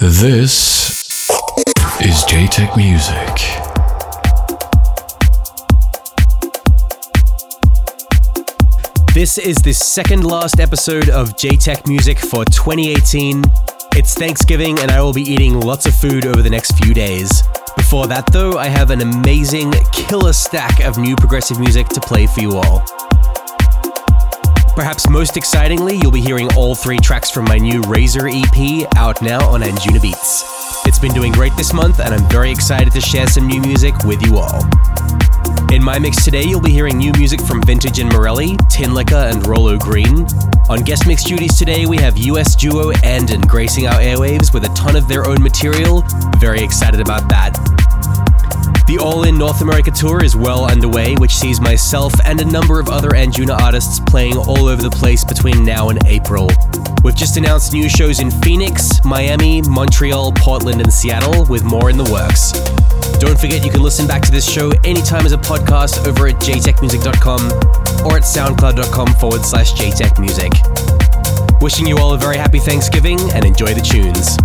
This is Jaytech Music. This is the second last episode of Jaytech Music for 2018. It's Thanksgiving and I will be eating lots of food over the next few days. Before that, though, I have an amazing killer stack of new progressive music to play for you all. Perhaps most excitingly, you'll be hearing all three tracks from my new Razor EP out now on Anjunabeats. It's been doing great this month, and I'm very excited to share some new music with you all. In my mix today, you'll be hearing new music from Vintage and Morelli, Tinlicker, and Rollo Green. On guest mix duties today, we have US duo Andon gracing our airwaves with a ton of their own material. Very excited about that. The All In North America tour is well underway, which sees myself and a number of other Anjuna artists playing all over the place between now and April. We've just announced new shows in Phoenix, Miami, Montreal, Portland, and Seattle, with more in the works. Don't forget you can listen back to this show anytime as a podcast over at jaytechmusic.com or at soundcloud.com forward slash jaytechmusic. Wishing you all a very happy Thanksgiving and enjoy the tunes.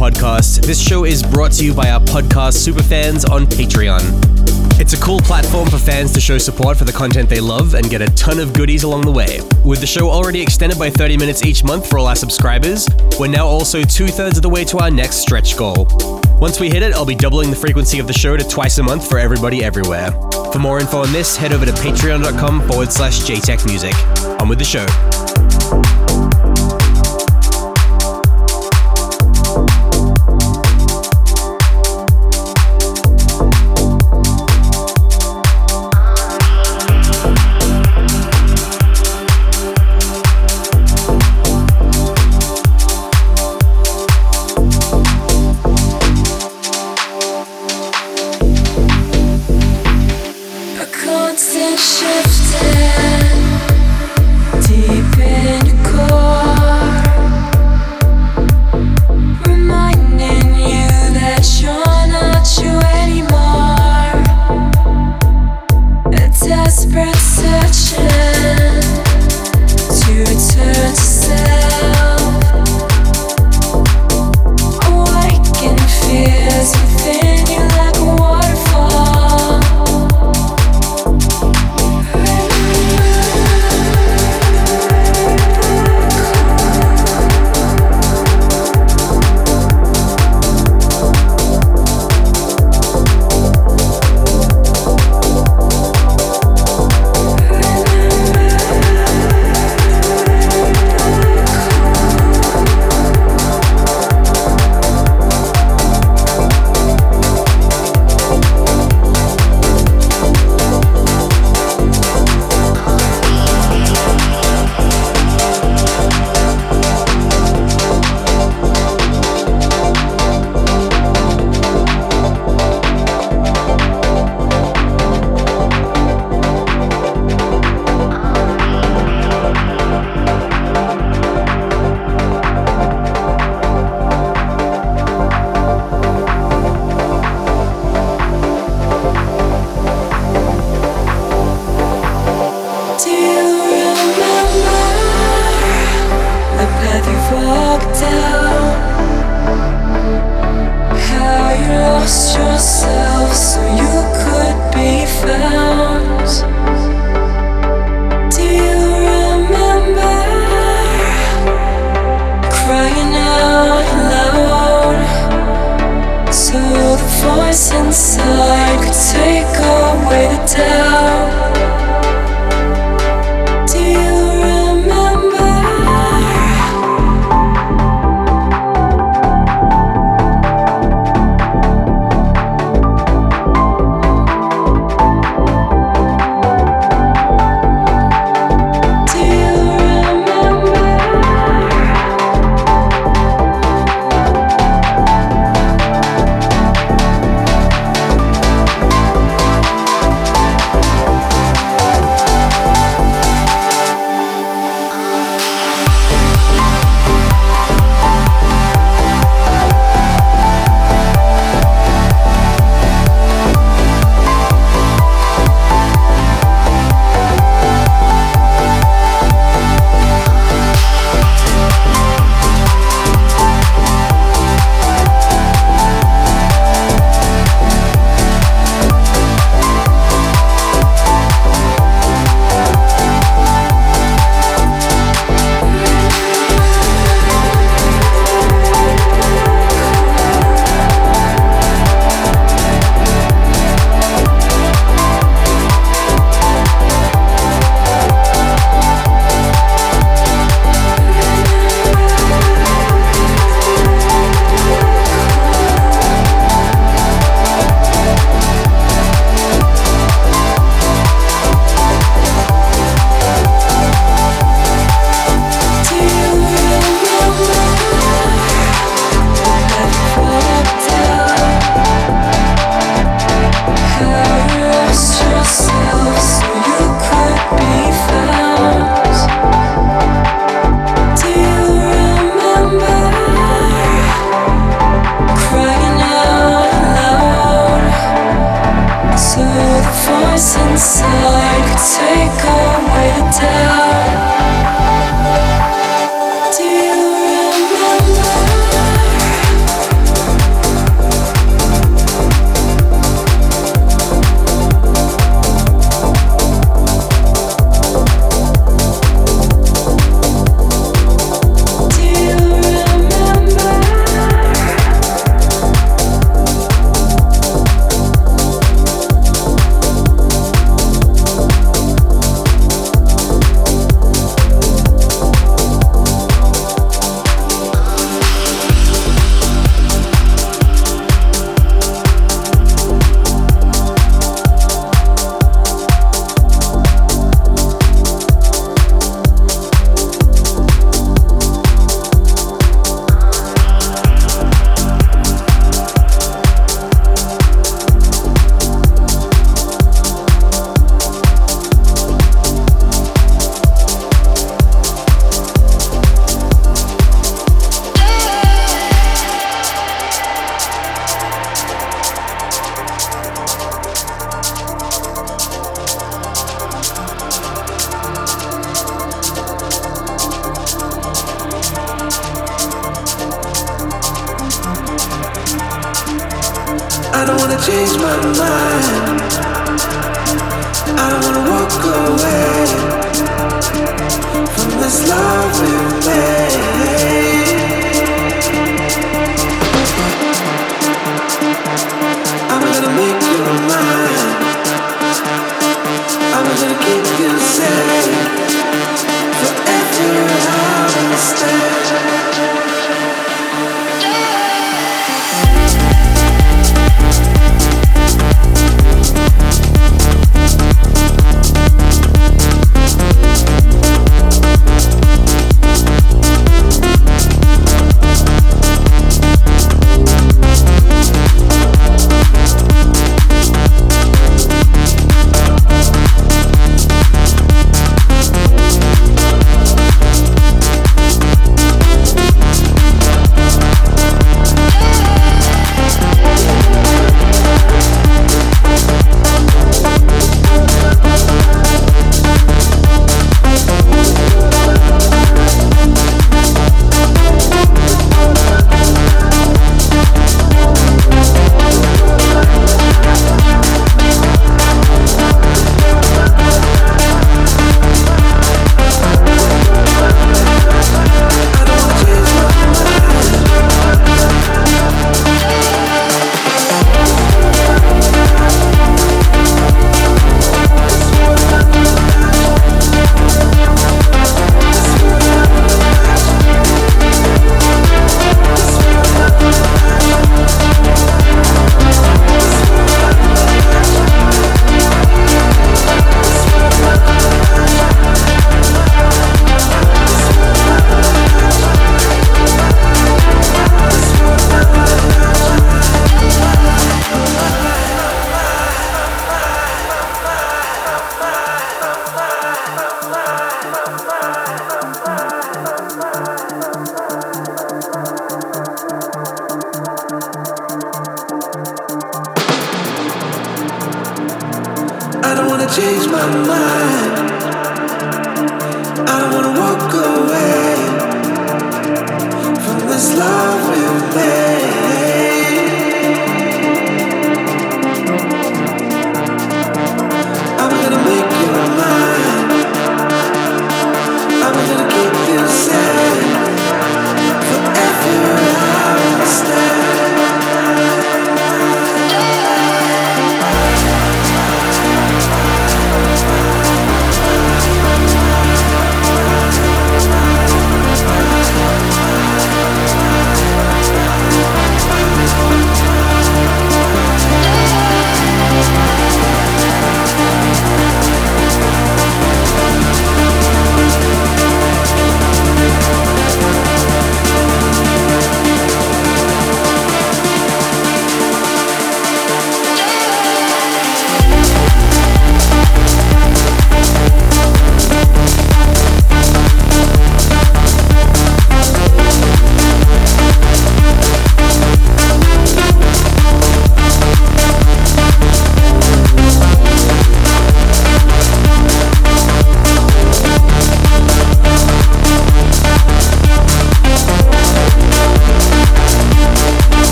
Podcast. This show is brought to you by our podcast superfans on Patreon. It's a cool platform for fans to show support for the content they love and get a ton of goodies along the way. With the show already extended by 30 minutes each month for all our subscribers, we're now also two thirds of the way to our next stretch goal. Once we hit it, I'll be doubling the frequency of the show to twice a month for everybody everywhere. For more info on this, head over to patreon.com forward slash jaytechmusic. On with the show. inside could take away the death.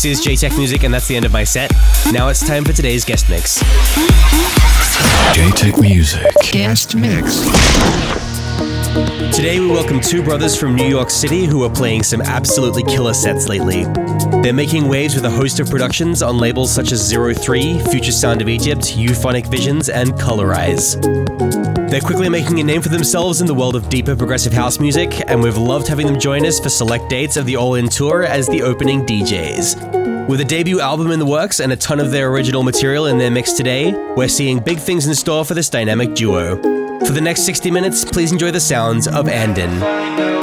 This is Jaytech Music, and that's the end of my set. Now it's time for today's guest mix. Jaytech Music. Guest Mix. Today we welcome two brothers from New York City who are playing some absolutely killer sets lately. They're making waves with a host of productions on labels such as Zero Three, Future Sound of Egypt, Euphonic Visions, and Colorize. They're quickly making a name for themselves in the world of deeper progressive house music, and we've loved having them join us for select dates of the All In Tour as the opening DJs. With a debut album in the works and a ton of their original material in their mix today, we're seeing big things in store for this dynamic duo. For the next 60 minutes, please enjoy the sounds of Andon.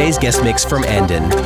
Today's guest mix from Anden.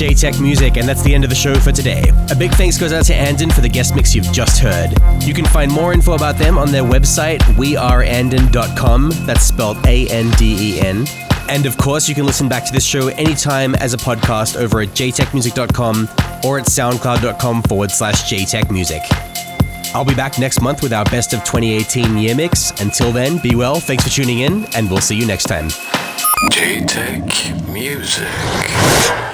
Is Jaytech Music, and that's the end of the show for today. A big thanks goes out to Anden for the guest mix you've just heard. You can find more info about them on their website, weareanden.com. That's spelled A N D E N. And of course, you can listen back to this show anytime as a podcast over at jaytechmusic.com or at soundcloud.com forward slash jaytechmusic. I'll be back next month with our best of 2018 year mix. Until then, be well, thanks for tuning in, and we'll see you next time. Jaytech Music.